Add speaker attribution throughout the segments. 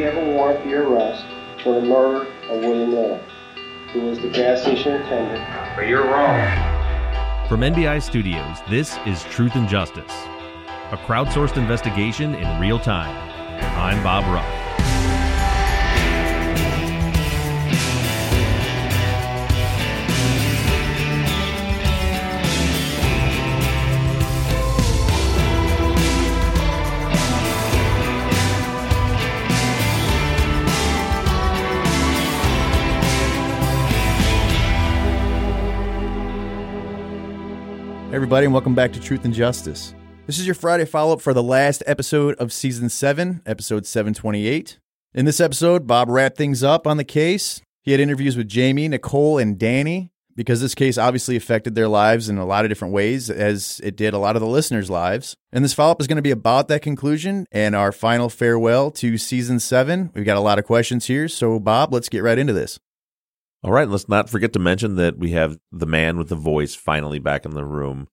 Speaker 1: You have a warrant for your arrest for the murder of William Little, who was the gas station attendant?
Speaker 2: But you're wrong.
Speaker 3: From NBI Studios, this is Truth and Justice, a crowdsourced investigation in real time. I'm Bob Ruff.
Speaker 4: Everybody, and welcome back to Truth and Justice. This is your Friday follow up for the last episode of season seven, episode 728. In this episode, Bob wrapped things up on the case. He had interviews with Jamie, Nicole, and Danny because this case obviously affected their lives in a lot of different ways, as it did a lot of the listeners' lives. And this follow up is going to be about that conclusion and our final farewell to season seven. We've got a lot of questions here. So, Bob, let's get right into this.
Speaker 5: All right, let's not forget to mention that we have the man with the voice finally back in the room,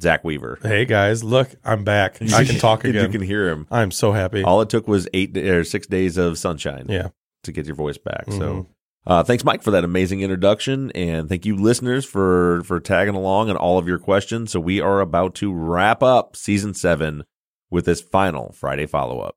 Speaker 5: Zaq Weaver.
Speaker 6: Hey guys, look, I'm back. I can talk again.
Speaker 5: You can hear him.
Speaker 6: I'm so happy.
Speaker 5: All it took was eight or six days of sunshine
Speaker 6: yeah.
Speaker 5: to get your voice back.
Speaker 6: Mhm.
Speaker 5: So, uh, thanks, Mike, for that amazing introduction, and thank you, listeners, for for tagging along and all of your questions. So, we are about to wrap up season seven with this final Friday follow up.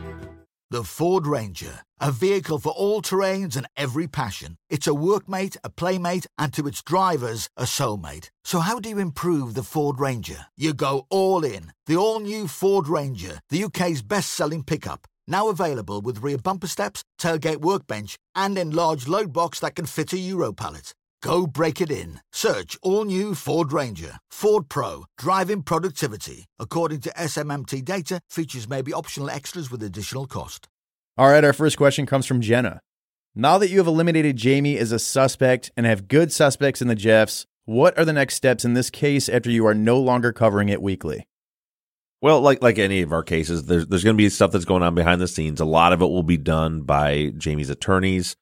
Speaker 7: The Ford Ranger, a vehicle for all terrains and every passion. It's a workmate, a playmate, and to its drivers, a soulmate. So how do you improve the Ford Ranger? You go all in. The all-new Ford Ranger, the UK's best-selling pickup. Now available with rear bumper steps, tailgate workbench, and enlarged load box that can fit a Euro pallet. Go break it in. Search all new Ford Ranger. Ford Pro. Driving productivity. According to SMMT data, features may be optional extras with additional cost.
Speaker 4: All right, our first question comes from Jenna. Now that you have eliminated Jamie as a suspect and have good suspects in the Jeffs, what are the next steps in this case after you are no longer covering it weekly?
Speaker 5: Well, like like any of our cases, there's there's going to be stuff that's going on behind the scenes. A lot of it will be done by Jamie's attorneys,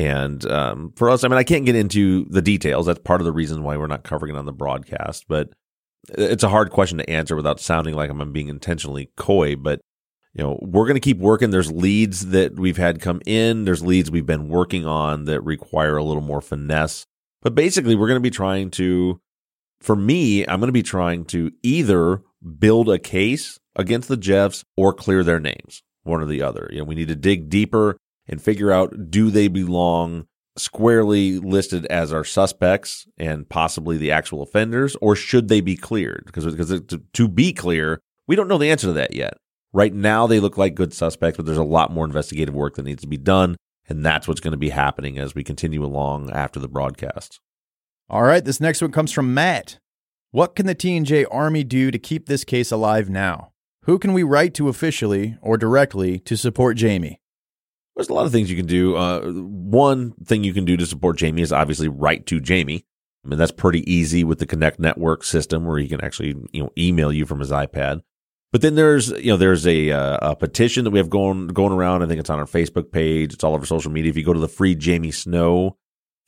Speaker 5: and um, for us, I mean, I can't get into the details. That's part of the reason why we're not covering it on the broadcast. But it's a hard question to answer without sounding like I'm being intentionally coy. But you know, we're going to keep working. There's leads that we've had come in. There's leads we've been working on that require a little more finesse. But basically, we're going to be trying to. For me, I'm going to be trying to either build a case against the Jeffs or clear their names, one or the other. You know, we need to dig deeper and figure out do they belong squarely listed as our suspects and possibly the actual offenders, or should they be cleared? Because because to, to be clear, we don't know the answer to that yet. Right now, they look like good suspects, but there's a lot more investigative work that needs to be done, and that's what's going to be happening as we continue along after the broadcast.
Speaker 4: All right, this next one comes from Matt. What can the TNJ Army do to keep this case alive now? Who can we write to officially or directly to support Jamie?
Speaker 5: There's a lot of things you can do. Uh, one thing you can do to support Jamie is obviously write to Jamie. I mean, that's pretty easy with the Connect Network system where he can actually, you know, email you from his iPad. But then there's, you know, there's a, uh, a petition that we have going going around. I think it's on our Facebook page. It's all over social media. If you go to the Free Jamie Snow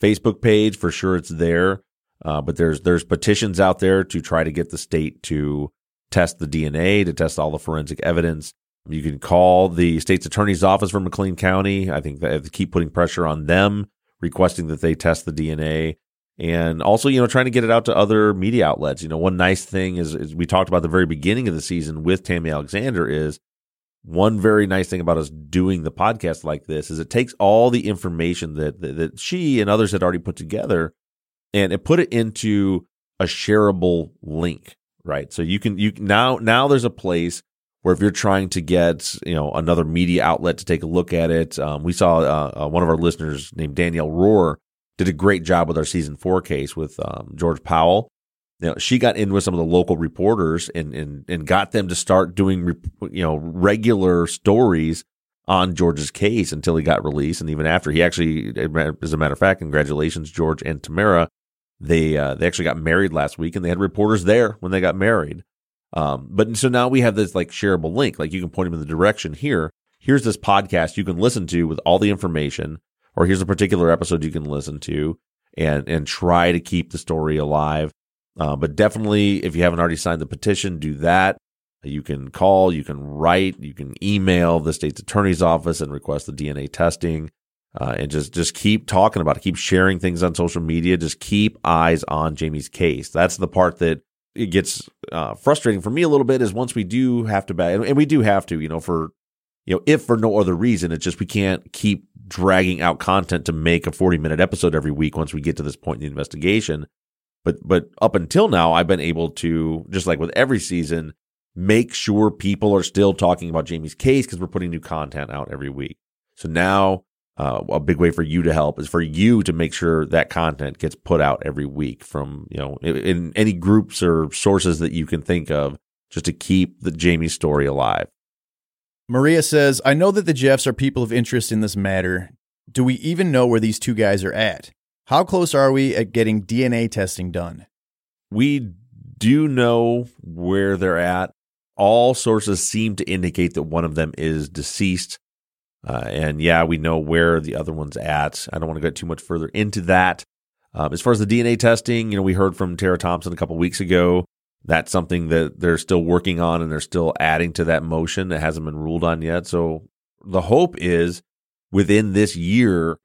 Speaker 5: Facebook page, for sure it's there. Uh, but there's there's petitions out there to try to get the state to test the DNA, to test all the forensic evidence. You can call the state's attorney's office for McLean County. I think that keep putting pressure on them, requesting that they test the DNA. and also you know trying to get it out to other media outlets. You know, one nice thing is, is we talked about the very beginning of the season with Tammy Alexander is one very nice thing about us doing the podcast like this is it takes all the information that, that, that she and others had already put together and it put it into a shareable link, right? So you can you now now there's a place where if you're trying to get you know another media outlet to take a look at it, um, we saw uh, uh, one of our listeners named Danielle Rohr did a great job with our season four case with um, George Powell. You know, she got in with some of the local reporters and and and got them to start doing you know regular stories on George's case until he got released, and even after he actually, as a matter of fact, congratulations George and Tamara. They uh, they actually got married last week, and they had reporters there when they got married. Um, but so now we have this like shareable link, like you can point them in the direction here. Here's this podcast you can listen to with all the information or here's a particular episode you can listen to and and try to keep the story alive. Uh, but definitely, if you haven't already signed the petition, do that. You can call, you can write, you can email the state's attorney's office and request the DNA testing. Uh, and just just keep talking about it. Keep sharing things on social media. Just keep eyes on Jamie's case. That's the part that it gets uh, frustrating for me a little bit. Is once we do have to back, and we do have to, you know, for you know, if for no other reason, it's just we can't keep dragging out content to make a 40 minute episode every week once we get to this point in the investigation. But but up until now, I've been able to, just like with every season, make sure people are still talking about Jamie's case because we're putting new content out every week. So now uh, a big way for you to help is for you to make sure that content gets put out every week from you know in, in any groups or sources that you can think of just to keep the Jamie story alive.
Speaker 4: Maria says, I know that the Jeffs are people of interest in this matter. Do we even know where these two guys are at? How close are we at getting DNA testing done?
Speaker 5: We do know where they're at. All sources seem to indicate that one of them is deceased. Uh, and yeah, we know where the other one's at. I don't want to get too much further into that. Um, as far as the DNA testing, you know, we heard from Tara Thompson a couple weeks ago that's something that they're still working on and they're still adding to that motion that hasn't been ruled on yet. So the hope is within this year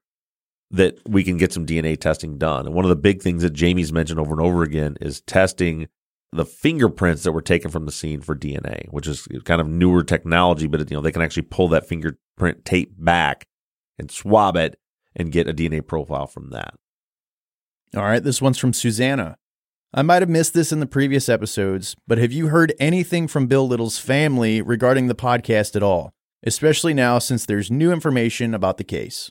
Speaker 5: that we can get some DNA testing done. And one of the big things that Jamie's mentioned over and over again is testing the fingerprints that were taken from the scene for DNA, which is kind of newer technology, but you know they can actually pull that fingerprint tape back and swab it and get a DNA profile from that.
Speaker 4: All right, this one's from Susanna. I might have missed this in the previous episodes, but have you heard anything from Bill Little's family regarding the podcast at all? Especially now since there's new information about the case.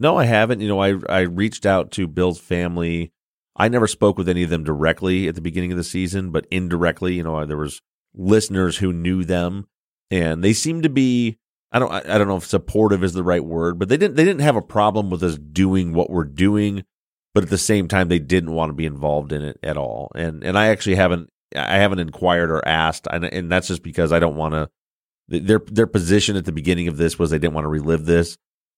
Speaker 5: No, I haven't. You know, I I reached out to Bill's family. I never spoke with any of them directly at the beginning of the season, but indirectly, you know, there was listeners who knew them and they seemed to be I don't I don't know if supportive is the right word, but they didn't they didn't have a problem with us doing what we're doing but at the same time they didn't want to be involved in it at all. And and I actually haven't I haven't inquired or asked, and, and that's just because I don't want to. Their their position at the beginning of this was they didn't want to relive this,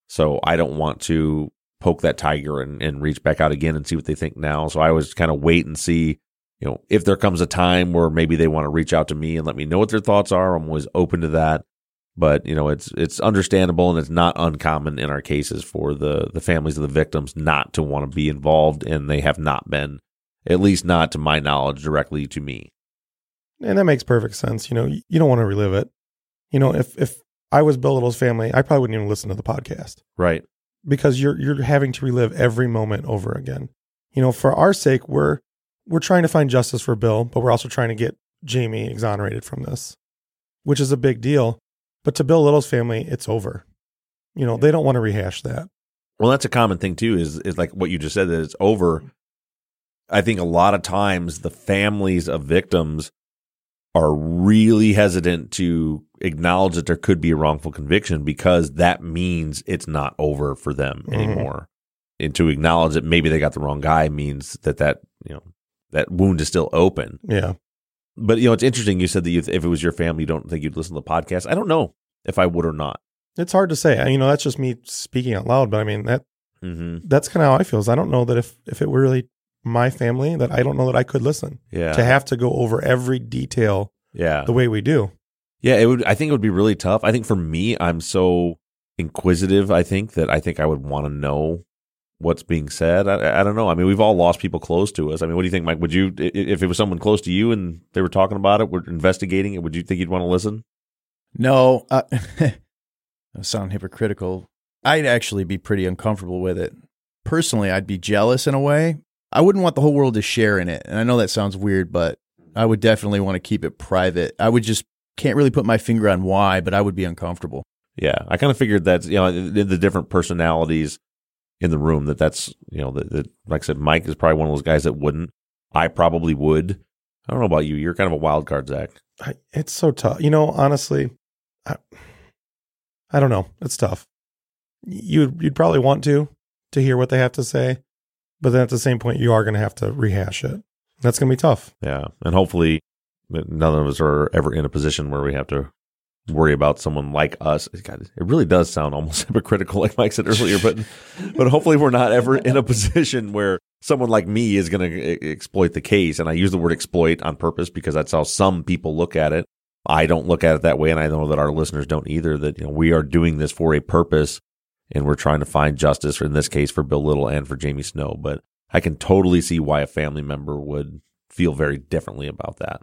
Speaker 5: so I don't want to poke that tiger and, and reach back out again and see what they think now. So I always kind of wait and see, you know, if there comes a time where maybe they want to reach out to me and let me know what their thoughts are. I'm always open to that but you know it's it's understandable and it's not uncommon in our cases for the the families of the victims not to want to be involved and they have not been at least not to my knowledge directly to me
Speaker 6: and that makes perfect sense you know you don't want to relive it you know if if i was bill little's family i probably wouldn't even listen to the podcast
Speaker 5: right
Speaker 6: because you're you're having to relive every moment over again you know for our sake we're we're trying to find justice for bill but we're also trying to get jamie exonerated from this which is a big deal but to Bill Little's family, it's over. You know, they don't want to rehash that.
Speaker 5: Well, that's a common thing too. Is is like what you just said that it's over. Mm-hmm. I think a lot of times the families of victims are really hesitant to acknowledge that there could be a wrongful conviction because that means it's not over for them mm-hmm. anymore. And to acknowledge that maybe they got the wrong guy means that that you know that wound is still open.
Speaker 6: Yeah.
Speaker 5: But you know, it's interesting. You said that you, if it was your family, you don't think you'd listen to the podcast. I don't know if I would or not.
Speaker 6: It's hard to say. You know, that's just me speaking out loud. But I mean that mm-hmm. that's kind of how I feel. Is I don't know that if if it were really my family, that I don't know that I could listen.
Speaker 5: Yeah.
Speaker 6: To have to go over every detail.
Speaker 5: Yeah.
Speaker 6: The way we do.
Speaker 5: Yeah, it would. I think it would be really tough. I think for me, I'm so inquisitive. I think that I think I would want to know what's being said. I, I don't know. I mean, we've all lost people close to us. I mean, what do you think, Mike? Would you, if it was someone close to you and they were talking about it, were investigating it, would you think you'd want to listen?
Speaker 4: No, uh, I sound hypocritical. I'd actually be pretty uncomfortable with it. Personally, I'd be jealous in a way. I wouldn't want the whole world to share in it. And I know that sounds weird, but I would definitely want to keep it private. I would just can't really put my finger on why, but I would be uncomfortable.
Speaker 5: Yeah, I kind of figured that you know the, the different personalities in the room that that's you know that, that like I said, Mike is probably one of those guys that wouldn't. I probably would. I don't know about you. You're kind of a wild card, Zaq.
Speaker 6: I, it's so tough. You know, honestly, I, I don't know. It's tough. You'd you'd probably want to to hear what they have to say, but then at the same point, you are going to have to rehash it. That's going to be tough.
Speaker 5: Yeah, and hopefully, none of us are ever in a position where we have to worry about someone like us. God, it really does sound almost hypocritical, like Mike said earlier, but but hopefully we're not ever in a position where someone like me is going to exploit the case. And I use the word exploit on purpose because that's how some people look at it. I don't look at it that way, and I know that our listeners don't either. That you know we are doing this for a purpose, and we're trying to find justice in this case for Bill Little and for Jamie Snow. But I can totally see why a family member would feel very differently about that.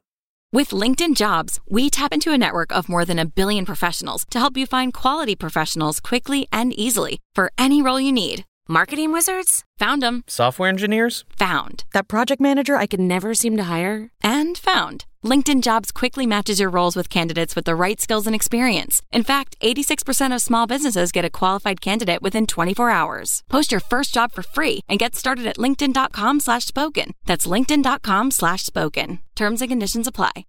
Speaker 2: With LinkedIn Jobs, we tap into a network of more than a billion professionals to help you find quality professionals quickly and easily for any role you need. Marketing wizards? Found them.
Speaker 8: Software engineers?
Speaker 2: Found.
Speaker 8: That project manager I could never seem to hire?
Speaker 2: And found. LinkedIn Jobs quickly matches your roles with candidates with the right skills and experience. In fact, 86% of small businesses get a qualified candidate within 24 hours. Post your first job for free and get started at linkedin.com slash spoken. That's linkedin.com slash spoken. Terms and conditions apply.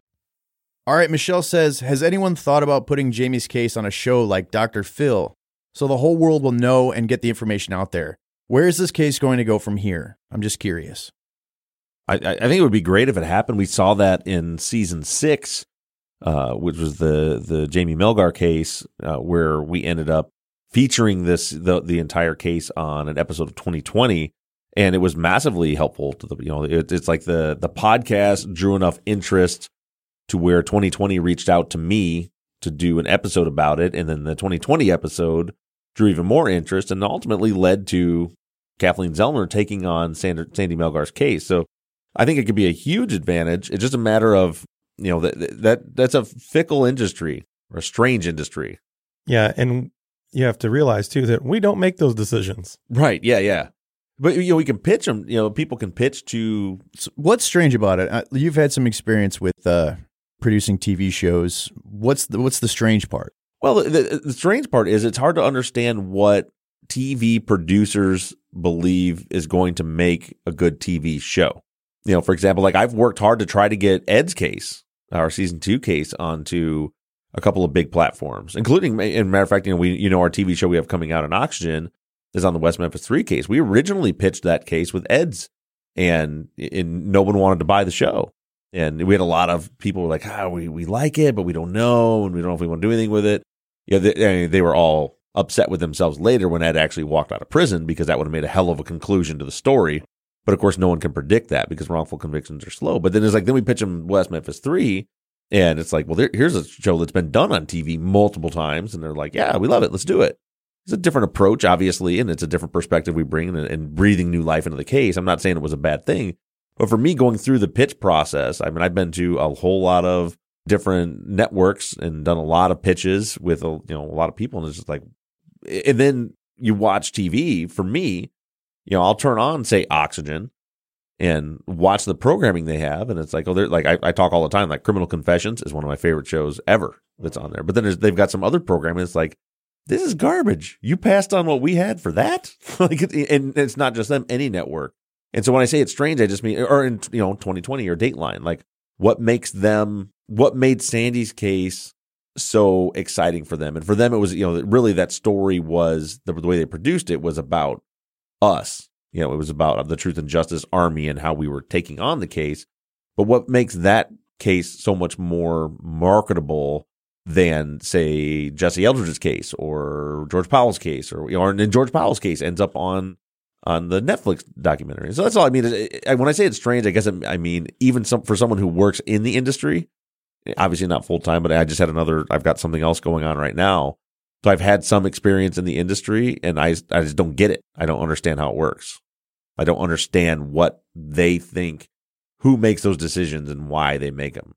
Speaker 4: All right, Michelle says, has anyone thought about putting Jamie's case on a show like Dr. Phil so the whole world will know and get the information out there? Where is this case going to go from here? I'm just curious.
Speaker 5: I, I think it would be great if it happened. We saw that in season six, uh, which was the the Jamie Melgar case, uh, where we ended up featuring this the the entire case on an episode of 2020, and it was massively helpful to the you know it, it's like the the podcast drew enough interest to where 2020 reached out to me to do an episode about it, and then the 2020 episode drew even more interest, and ultimately led to Kathleen Zellner taking on Sandy, Sandy Melgar's case. So I think it could be a huge advantage. It's just a matter of you know that that that's a fickle industry or a strange industry.
Speaker 6: Yeah, and you have to realize too that we don't make those decisions.
Speaker 5: Right. Yeah. Yeah. But you know, we can pitch them. You know, people can pitch to.
Speaker 4: What's strange about it? You've had some experience with uh, producing TV shows. What's the what's the strange part?
Speaker 5: Well, the, the strange part is it's hard to understand what TV producers believe is going to make a good TV show you know, for example, like I've worked hard to try to get Ed's case, our season two case, onto a couple of big platforms, including, in matter of fact, you know, we, you know, our TV show we have coming out on Oxygen is on the West Memphis Three case. We originally pitched that case with Ed's, and, and no one wanted to buy the show. And we had a lot of people were like, ah, we, we like it, but we don't know. And we don't know if we want to do anything with it. Yeah. They, they were all upset with themselves later when Ed actually walked out of prison because that would have made a hell of a conclusion to the story. But of course, no one can predict that because wrongful convictions are slow. But then it's like, then we pitch them West Memphis 3, and it's like, well, there, here's a show that's been done on TV multiple times. And they're like, yeah, we love it. Let's do it. It's a different approach, obviously, and it's a different perspective we bring and, and breathing new life into the case. I'm not saying it was a bad thing. But for me, going through the pitch process, I mean, I've been to a whole lot of different networks and done a lot of pitches with a, you know a lot of people, and it's just like, and then you watch TV. For me, you know, I'll turn on, say, Oxygen and watch the programming they have. And it's like, oh, they're like, I, I, talk all the time, like Criminal Confessions is one of my favorite shows ever that's on there. But then they've got some other programming. It's like, this is garbage. You passed on what we had for that. like, and it's not just them, any network. And so when I say it's strange, I just mean, or in, you know, 2020 or Dateline, like what makes them, what made Sandy's case so exciting for them? And for them, it was, you know, really that story was the, the way they produced it was about us. You know, it was about uh, the Truth and Justice Army and how we were taking on the case. But what makes that case so much more marketable than, say, Jesse Eldridge's case or George Powell's case, or you know, and George Powell's case ends up on on the Netflix documentary. So that's all I mean. When I say it's strange, I guess I mean even some for someone who works in the industry, obviously not full time, but I just had another. I've got something else going on right now So I've had some experience in the industry and I, I just don't get it. I don't understand how it works. I don't understand what they think, who makes those decisions and why they make them.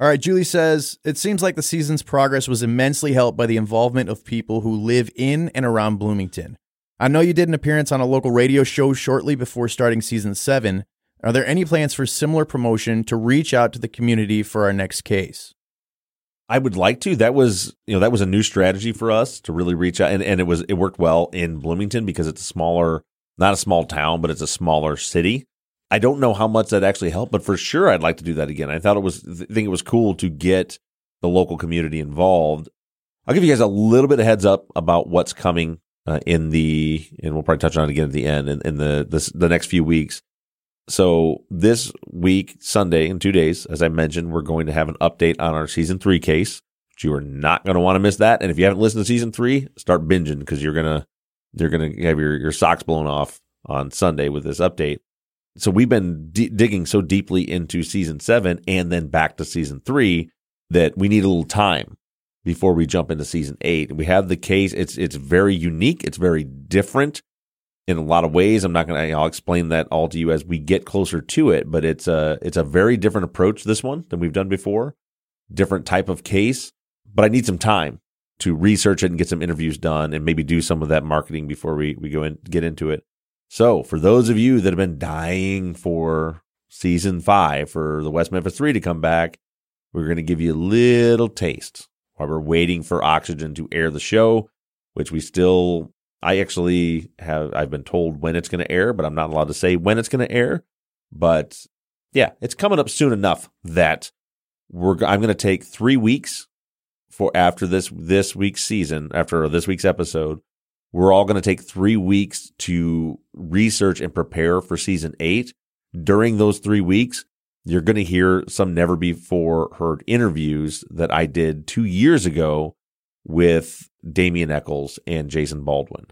Speaker 4: All right, Julie says it seems like the season's progress was immensely helped by the involvement of people who live in and around Bloomington. I know you did an appearance on a local radio show shortly before starting season seven. Are there any plans for similar promotion to reach out to the community for our next case?
Speaker 5: I would like to. That was, you know, that was a new strategy for us to really reach out, and, and it was it worked well in Bloomington because it's a smaller, not a small town, but it's a smaller city. I don't know how much that actually helped, but for sure, I'd like to do that again. I thought it was, I think it was cool to get the local community involved. I'll give you guys a little bit of heads up about what's coming uh, in the, and we'll probably touch on it again at the end in, in the this, the next few weeks. So this week, Sunday, in two days, as I mentioned, we're going to have an update on our season three case. But you are not going to want to miss that. And if you haven't listened to season three, start binging because you're gonna you're gonna have your your socks blown off on Sunday with this update. So we've been d- digging so deeply into season seven and then back to season three that we need a little time before we jump into season eight. We have the case. It's it's very unique. It's very different in a lot of ways. I'm not to. I'll explain that all to you as we get closer to it. But it's a it's a very different approach this one than we've done before. Different type of case, but I need some time to research it and get some interviews done and maybe do some of that marketing before we we go and get into it. So for those of you that have been dying for season five for the West Memphis Three to come back, we're going to give you a little taste while we're waiting for Oxygen to air the show, which we still I actually have I've been told when it's going to air, but I'm not allowed to say when it's going to air. But yeah, it's coming up soon enough that we're I'm going to take 3 weeks for after this this week's season, after this week's episode, we're all going to take 3 weeks to research and prepare for season 8. During those 3 weeks, you're going to hear some never before heard interviews that I did 2 years ago with Damien Echols and Jason Baldwin.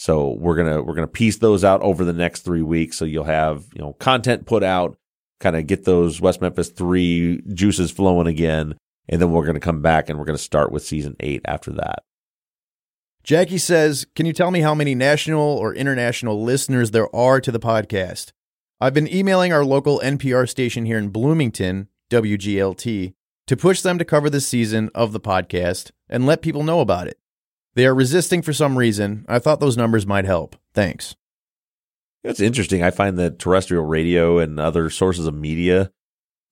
Speaker 5: So we're gonna we're gonna piece those out over the next three weeks. So you'll have you know content put out, kind of get those West Memphis three juices flowing again, and then we're gonna come back and we're gonna start with season eight after that.
Speaker 4: Jackie says, "Can you tell me how many national or international listeners there are to the podcast?" I've been emailing our local NPR station here in Bloomington, WGLT, to push them to cover the season of the podcast and let people know about it. They are resisting for some reason. I thought those numbers might help. Thanks.
Speaker 5: It's interesting. I find that terrestrial radio and other sources of media,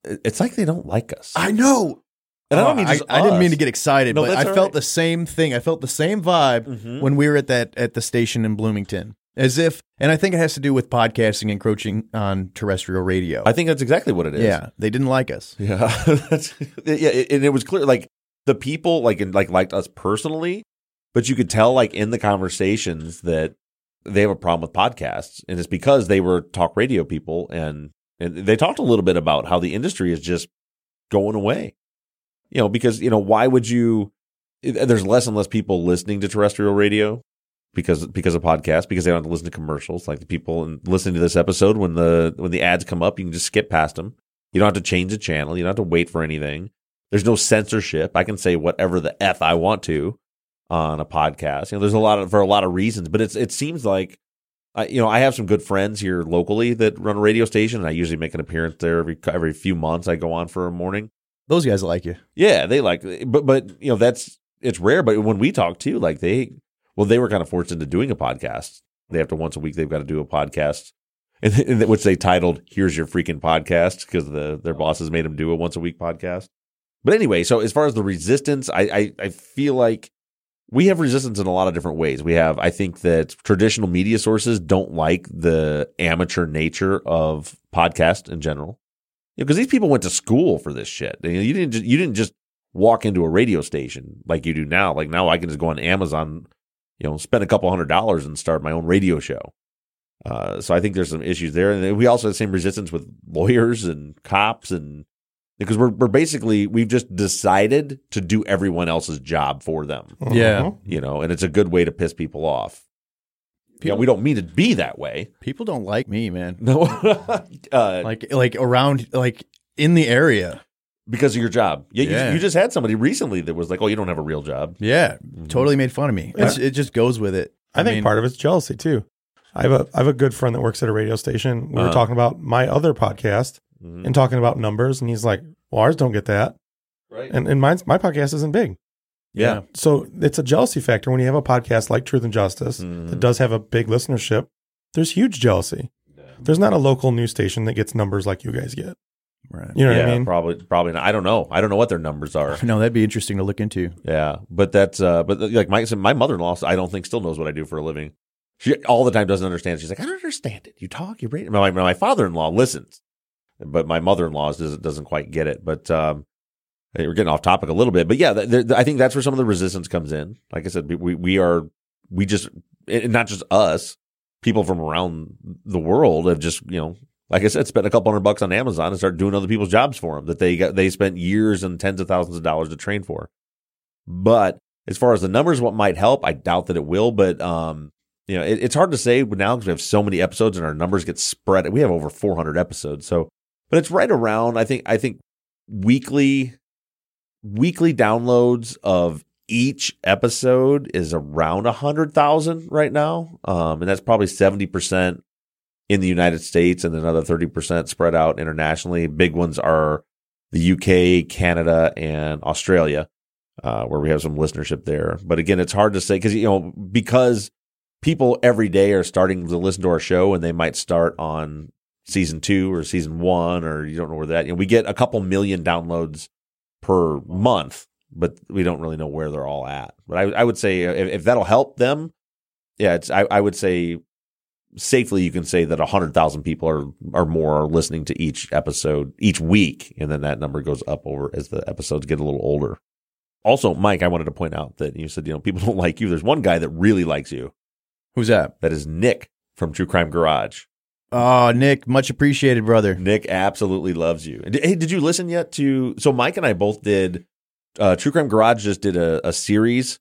Speaker 5: it's like they don't like us.
Speaker 4: I know.
Speaker 5: And I
Speaker 4: Oh,
Speaker 5: don't mean
Speaker 4: I, I didn't mean to get excited,
Speaker 5: No,
Speaker 4: but I felt
Speaker 5: right.
Speaker 4: the same thing. I felt the same vibe
Speaker 5: Mhm.
Speaker 4: when we were at that at the station in Bloomington. As if and I think it has to do with podcasting encroaching on terrestrial radio.
Speaker 5: I think that's exactly what it is.
Speaker 4: yeah, they didn't like us.
Speaker 5: Yeah, That's, yeah, it- and it was clear like the people like and like liked us personally, but you could tell like in the conversations that they have a problem with podcasts, and it's because they were talk radio people, and and they talked a little bit about how the industry is just going away. You know, because you know why would you? Eh, there's less and less people listening to terrestrial radio because because of podcasts because they don't have to listen to commercials. Like the people and listening to this episode when the when the ads come up you can just skip past them. You don't have to change the channel. You don't have to wait for anything. There's no censorship. I can say whatever the f i want to on a podcast. You know there's a lot of for a lot of reasons but it's it seems like I, you know i have some good friends here locally that run a radio station and i usually make an appearance there every every few months. I go on for a morning.
Speaker 4: Those guys like you.
Speaker 5: yeah, they like, but but you know that's it's rare. But when we talk too, like they, well, they were kind of forced into doing a podcast. They have to once a week. They've got to do a podcast, and, which they titled "Here's Your Freaking Podcast" because the their bosses made them do a once a week podcast. But anyway, so as far as the resistance, I, I I feel like we have resistance in a lot of different ways. We have, I think that traditional media sources don't like the amateur nature of podcast in general because these people went to school for this shit. You, know, you didn't just, you didn't just walk into a radio station like you do now. Like now, I can just go on Amazon, you know, spend a couple hundred dollars and start my own radio show. Uh, so I think there's some issues there, and we also have the same resistance with lawyers and cops, and because we're we're basically we've just decided to do everyone else's job for them.
Speaker 4: Yeah.
Speaker 5: you know, and it's a good way to piss people off. Yeah, we don't mean to be that way.
Speaker 4: People don't like me, man.
Speaker 5: No, uh,
Speaker 4: Like like around like in the area.
Speaker 5: Because of your job. Yeah,
Speaker 4: Yeah.
Speaker 5: You, you just had somebody recently that was like, "Oh, you don't have a real job."
Speaker 4: Yeah, totally made fun of me. It's, it just goes with it.
Speaker 6: I, think
Speaker 4: mean,
Speaker 6: part of it's jealousy too. I have a I have a good friend that works at a radio station. We were
Speaker 5: Uh-huh.
Speaker 6: talking about my other podcast
Speaker 5: Mhm.
Speaker 6: and talking about numbers, and he's like, "Well, ours don't get that."
Speaker 5: Right.
Speaker 6: And and mine's my podcast isn't big.
Speaker 5: yeah.
Speaker 6: So it's a jealousy factor when you have a podcast like Truth and Justice
Speaker 5: Mhm.
Speaker 6: that does have a big listenership. There's huge jealousy. There's not a local news station that gets numbers like you guys get.
Speaker 4: Right.
Speaker 6: You know
Speaker 5: yeah,
Speaker 6: what I mean?
Speaker 5: probably, probably not. I don't know. I don't know what their numbers are.
Speaker 4: No, that'd be interesting to look into.
Speaker 5: Yeah, but that's uh, but like my my mother in law, I don't think still knows what I do for a living. She all the time doesn't understand. She's like, I don't understand it. You talk, you read. My my father in law listens, but my mother in law doesn't doesn't quite get it. But um, we're getting off topic a little bit. But yeah, th- th- I think that's where some of the resistance comes in. Like I said, we we are we just and not just us, people from around the world have just you know. Like I said, spent a couple hundred bucks on Amazon and start doing other people's jobs for them that they got. They spent years and tens of thousands of dollars to train for. But as far as the numbers, what might help, I doubt that it will. But um, you know, it, it's hard to say now because we have so many episodes and our numbers get spread. We have over 400 episodes, so but it's right around. I think I think weekly weekly downloads of each episode is around a hundred thousand right now, um, and that's probably 70 percent in the United States and another 30 percent spread out internationally. Big ones are the UK, Canada, and Australia uh, where we have some listenership there. But again, it's hard to say because you know because people every day are starting to listen to our show and they might start on season two or season one or you don't know where that. You know, we get a couple million downloads per month, but we don't really know where they're all at. But I, I would say if, if that'll help them, yeah, it's I, I would say safely you can say that hundred thousand people are are more are listening to each episode each week, and then that number goes up over as the episodes get a little older. Also, Mike, I wanted to point out that you said you know people don't like you. There's one guy that really likes you.
Speaker 4: Who's that?
Speaker 5: That is Nick from True Crime Garage.
Speaker 4: Oh, Nick, much appreciated, brother.
Speaker 5: Nick absolutely loves you. Did- Hey, did you listen yet to? So Mike and I both did. Uh, True Crime Garage just did a, a series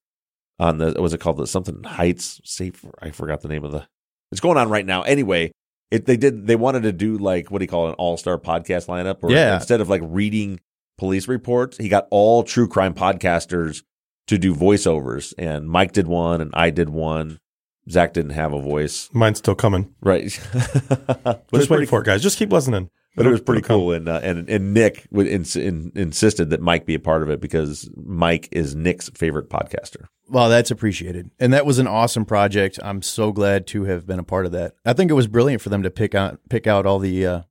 Speaker 5: on the what was it called? The something Heights Safe. I forgot the name of the. It's going on right now. Anyway, it they did they wanted to do like what do you call it, an all star podcast lineup? Where
Speaker 4: Yeah.
Speaker 5: Instead of like reading police reports, he got all true crime podcasters to do voiceovers, and Mike did one, and I did one. Zaq didn't have a voice,
Speaker 6: Mine's still coming.
Speaker 5: right?
Speaker 6: Just wait for it, guys. Just keep listening.
Speaker 5: but it was pretty cool, and uh, and and Nick would ins- in, insisted that Mike be a part of it because Mike is Nick's favorite podcaster.
Speaker 4: Well, that's appreciated. And that was an awesome project. I'm so glad to have been a part of that. I think it was brilliant for them to pick out pick out all the uh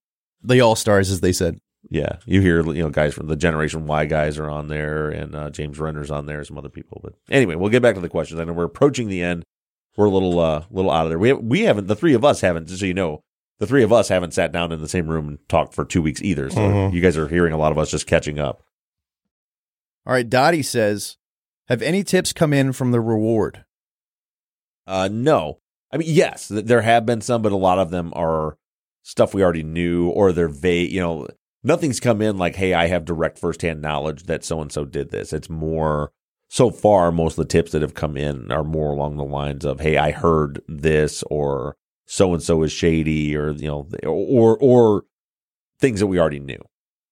Speaker 4: the all-stars as they said.
Speaker 5: Yeah, you hear you know guys from the Generation Why guys are on there, and uh, James Renner's on there, some other people. But anyway, we'll get back to the questions. I know we're approaching the end. We're a little uh little out of there. We have, we haven't the three of us haven't. Just so you know, the three of us haven't sat down in the same room and talked for two weeks either. So
Speaker 6: Mhm.
Speaker 5: you guys are hearing a lot of us just catching up.
Speaker 4: All right, Dottie says, "Have any tips come in from the reward?"
Speaker 5: Uh, no. I mean, yes, there have been some, but a lot of them are stuff we already knew, or they're vague. You know, nothing's come in like, "Hey, I have direct firsthand knowledge that so and so did this." It's more. So far, most of the tips that have come in are more along the lines of, "Hey, I heard this," or "So and so is shady," or you know, or or things that we already knew.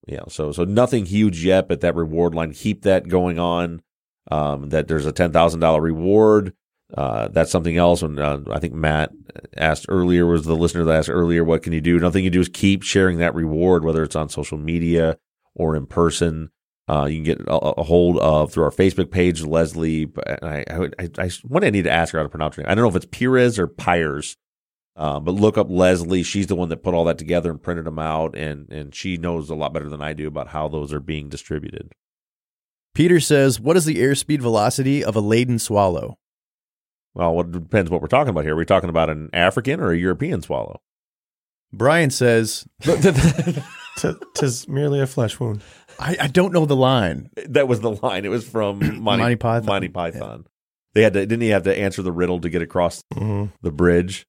Speaker 5: You know, so so nothing huge yet, but that reward line, keep that going on. Um, that there's a ten thousand dollar reward. Uh, that's something else. And uh, I think Matt asked earlier was the listener that asked earlier, what can you do? Nothing you do is keep sharing that reward, whether it's on social media or in person. Uh, you can get a, a hold of through our Facebook page, Leslie. I, I, I, I, what I need to ask her how to pronounce her name. I don't know if it's Pires or Pyres, uh, but look up Leslie. She's the one that put all that together and printed them out, and and she knows a lot better than I do about how those are being distributed.
Speaker 4: Peter says, "What is the airspeed velocity of a laden swallow?"
Speaker 5: Well, it depends what we're talking about here. Are we talking about an African or a European swallow?
Speaker 4: Brian says,
Speaker 6: T- Tis merely a flesh wound.
Speaker 4: I, I don't know the line.
Speaker 5: That was the line. It was from Monty,
Speaker 4: Monty Python.
Speaker 5: Monty Python. They had to didn't he have to answer the riddle to get across
Speaker 6: hmm
Speaker 5: the bridge?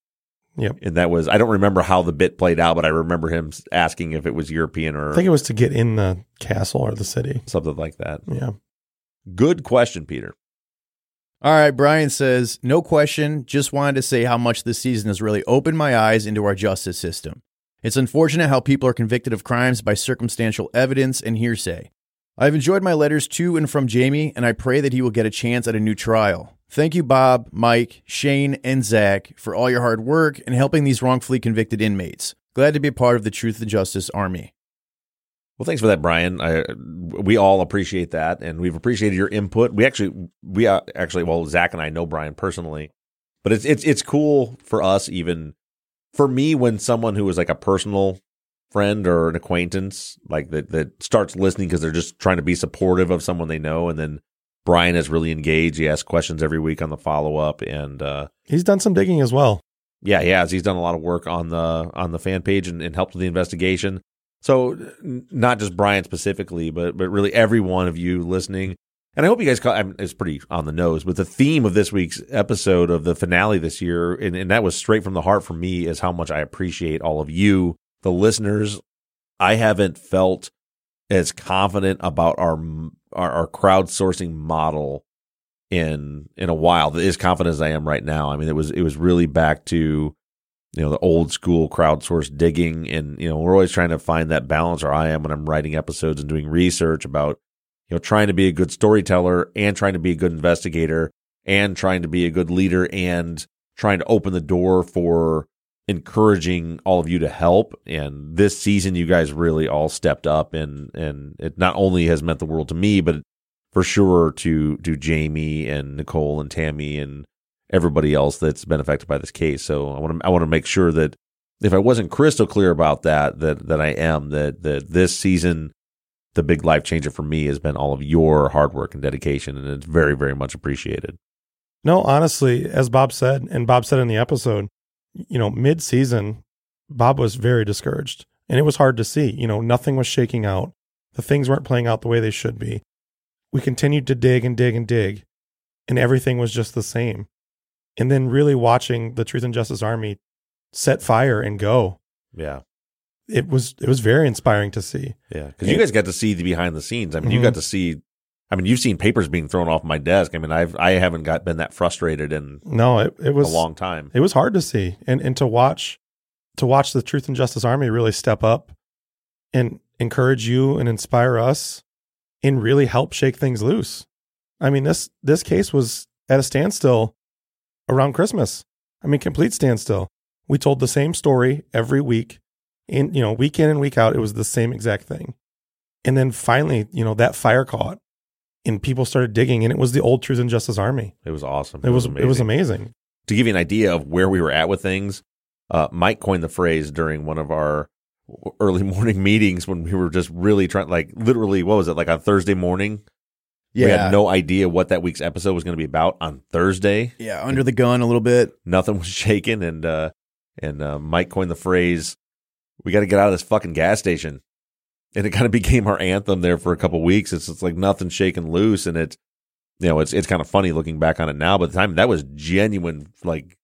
Speaker 6: Yep.
Speaker 5: And that was I don't remember how the bit played out, but I remember him asking if it was European or
Speaker 6: I think it was to get in the castle or the city.
Speaker 5: something like that.
Speaker 6: Yeah.
Speaker 5: Good question, Peter.
Speaker 4: All right, Brian says, no question. Just wanted to say how much this season has really opened my eyes into our justice system. It's unfortunate how people are convicted of crimes by circumstantial evidence and hearsay. I've enjoyed my letters to and from Jamie, and I pray that he will get a chance at a new trial. Thank you, Bob, Mike, Shane, and Zaq, for all your hard work and helping these wrongfully convicted inmates. Glad to be a part of the Truth and Justice Army.
Speaker 5: Well, thanks for that, Brian. I, we all appreciate that, and we've appreciated your input. We actually, we uh, actually, well, Zaq and I know Brian personally, but it's it's it's cool for us, even for me, when someone who is like a personal friend or an acquaintance, like that that starts listening because they're just trying to be supportive of someone they know, and then Brian is really engaged. He asks questions every week on the follow up, and uh,
Speaker 6: he's done some digging as well.
Speaker 5: Yeah, he has. He's done a lot of work on the on the fan page and, and helped with the investigation. So not just Brian specifically, but but really every one of you listening. And I hope you guys caught. I mean, it's pretty on the nose, but the theme of this week's episode of the finale this year, and, and that was straight from the heart for me, is how much I appreciate all of you, the listeners. I haven't felt as confident about our our, our crowdsourcing model in in a while. As confident as I am right now. I mean, it was it was really back to you know the old school crowdsource digging and you know we're always trying to find that balance or i am when i'm writing episodes and doing research about you know trying to be a good storyteller and trying to be a good investigator and trying to be a good leader and trying to open the door for encouraging all of you to help and this season you guys really all stepped up and and it not only has meant the world to me but for sure to to Jamie and Nicole and Tammy and everybody else that's been affected by this case. So I want to I want to make sure that if I wasn't crystal clear about that, that that I am that that this season, the big life changer for me has been all of your hard work and dedication, and it's very very much appreciated.
Speaker 6: No, honestly, as Bob said, and Bob said in the episode, you know, mid season, Bob was very discouraged, and it was hard to see. You know, nothing was shaking out. The things weren't playing out the way they should be. We continued to dig and dig and dig, and everything was just the same and then really watching the Truth and Justice Army set fire and go.
Speaker 5: Yeah.
Speaker 6: It was it was very inspiring to see.
Speaker 5: Yeah, because you guys got to see the behind the scenes. I mean, mm-hmm. you got to see. I mean, you've seen papers being thrown off my desk. I mean, I've I haven't got been that frustrated in
Speaker 6: no, it, it was
Speaker 5: a long time.
Speaker 6: It was hard to see and and to watch to watch the Truth and Justice Army really step up and encourage you and inspire us and really help shake things loose. I mean, this this case was at a standstill around Christmas. I mean, complete standstill. We told the same story every week. In you know, week in and week out, it was the same exact thing. And then finally, you know, that fire caught and people started digging and it was the old Truth and Justice Army.
Speaker 5: It was awesome.
Speaker 6: It, it was, was it was amazing.
Speaker 5: To give you an idea of where we were at with things, uh, Mike coined the phrase during one of our early morning meetings when we were just really trying like literally what was it like on Thursday morning yeah. We had no idea what that week's episode was going to be about on Thursday.
Speaker 4: Yeah, under the gun a little bit.
Speaker 5: Nothing was shaking, and uh, and uh, Mike coined the phrase, "We got to get out of this fucking gas station," and it kind of became our anthem there for a couple weeks. It's, it's like nothing shaking loose, and it's you know it's it's kind of funny looking back on it now, but the time that was genuine. Like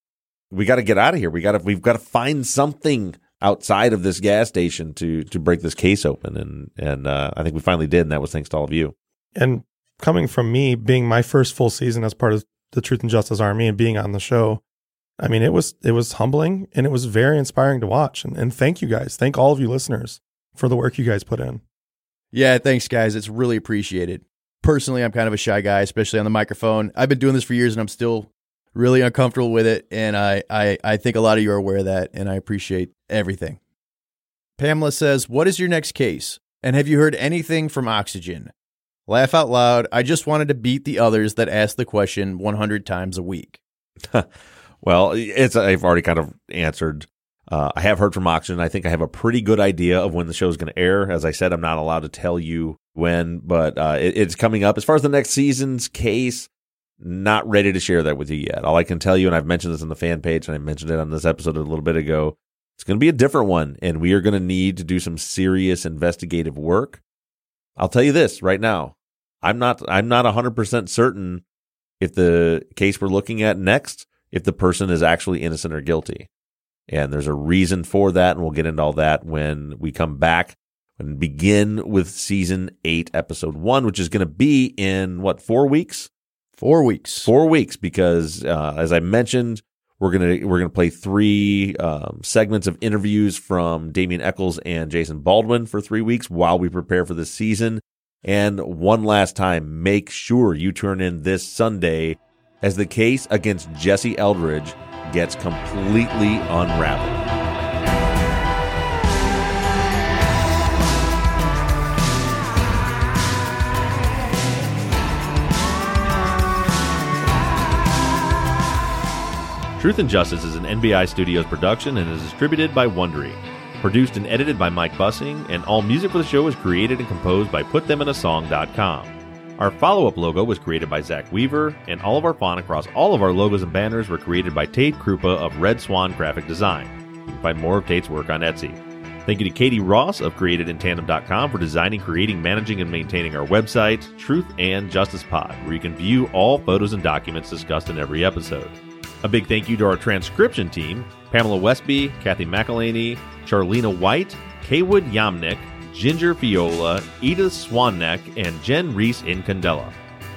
Speaker 5: we got to get out of here. We got to we've got to find something outside of this gas station to to break this case open, and and uh, I think we finally did, and that was thanks to all of you.
Speaker 6: And coming from me being my first full season as part of the Truth and Justice Army and being on the show, I mean, it was it was humbling and it was very inspiring to watch. And, and thank you guys, thank all of you listeners for the work you guys put in.
Speaker 4: Yeah, thanks guys. It's really appreciated. Personally, I'm kind of a shy guy, especially on the microphone. I've been doing this for years and I'm still really uncomfortable with it. And I, I, I think a lot of you are aware of that, and I appreciate everything. Pamela says, What is your next case? And have you heard anything from Oxygen? Laugh out loud. I just wanted to beat the others that ask the question 100 times a week.
Speaker 5: well, it's I've already kind of answered. Uh, I have heard from Oxygen. I think I have a pretty good idea of when the show is going to air. As I said, I'm not allowed to tell you when, but uh, it, it's coming up. As far as the next season's case, not ready to share that with you yet. All I can tell you, and I've mentioned this on the fan page, and I mentioned it on this episode a little bit ago, it's going to be a different one, and we are going to need to do some serious investigative work. I'll tell you this right now. I'm not I'm not 100% certain if the case we're looking at next if the person is actually innocent or guilty. And there's a reason for that and we'll get into all that when we come back and begin with season 8 episode 1 which is going to be in what 4 weeks?
Speaker 4: 4 weeks.
Speaker 5: 4 weeks because uh, as I mentioned we're gonna we're gonna play three um, segments of interviews from Damien Echols and Jason Baldwin for three weeks while we prepare for this season.
Speaker 9: And one last time, make sure you turn in this Sunday as the case against Jesse Eldridge gets completely unraveled.
Speaker 5: Truth and Justice is an NBI Studios production and is distributed by Wondery. Produced and edited by Mike Bussing, and all music for the show is created and composed by PutThemInASong.com. Our follow up logo was created by Zaq Weaver, and all of our font across all of our logos and banners were created by Tate Krupa of Red Swan Graphic Design. You can find more of Tate's work on Etsy. Thank you to Katie Ross of CreatedInTandem.com for designing, creating, managing, and maintaining our website, Truth and Justice Pod, where you can view all photos and documents discussed in every episode. A big thank you to our transcription team Pamela Westby, Kathy McElhaney, Charlena White, Kaywood Yamnick, Ginger Fiola, Edith Swanneck, and Jen Reese in Candela.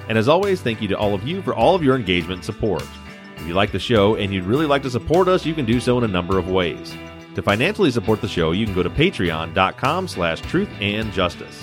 Speaker 5: And as always, thank you to all of you for all of your engagement and support. If you like the show and you'd really like to support us, you can do so in a number of ways. To financially support the show, you can go to patreon.com slash truth and justice.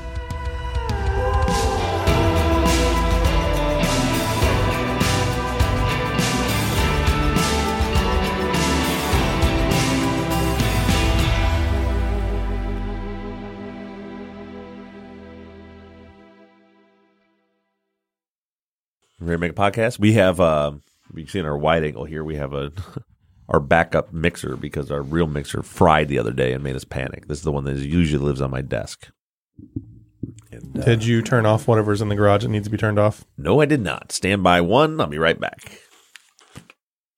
Speaker 9: Ready to make a podcast? We have uh you can see in our wide angle here, we have a our backup mixer because our real mixer fried the other day and made us panic. This is the one that usually lives on my desk.
Speaker 6: And, uh, did you turn off whatever's in the garage that needs to be turned off?
Speaker 9: No, I did not. Stand by one. I'll be right back.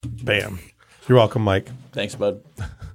Speaker 6: Bam. You're welcome, Mike.
Speaker 4: Thanks, bud.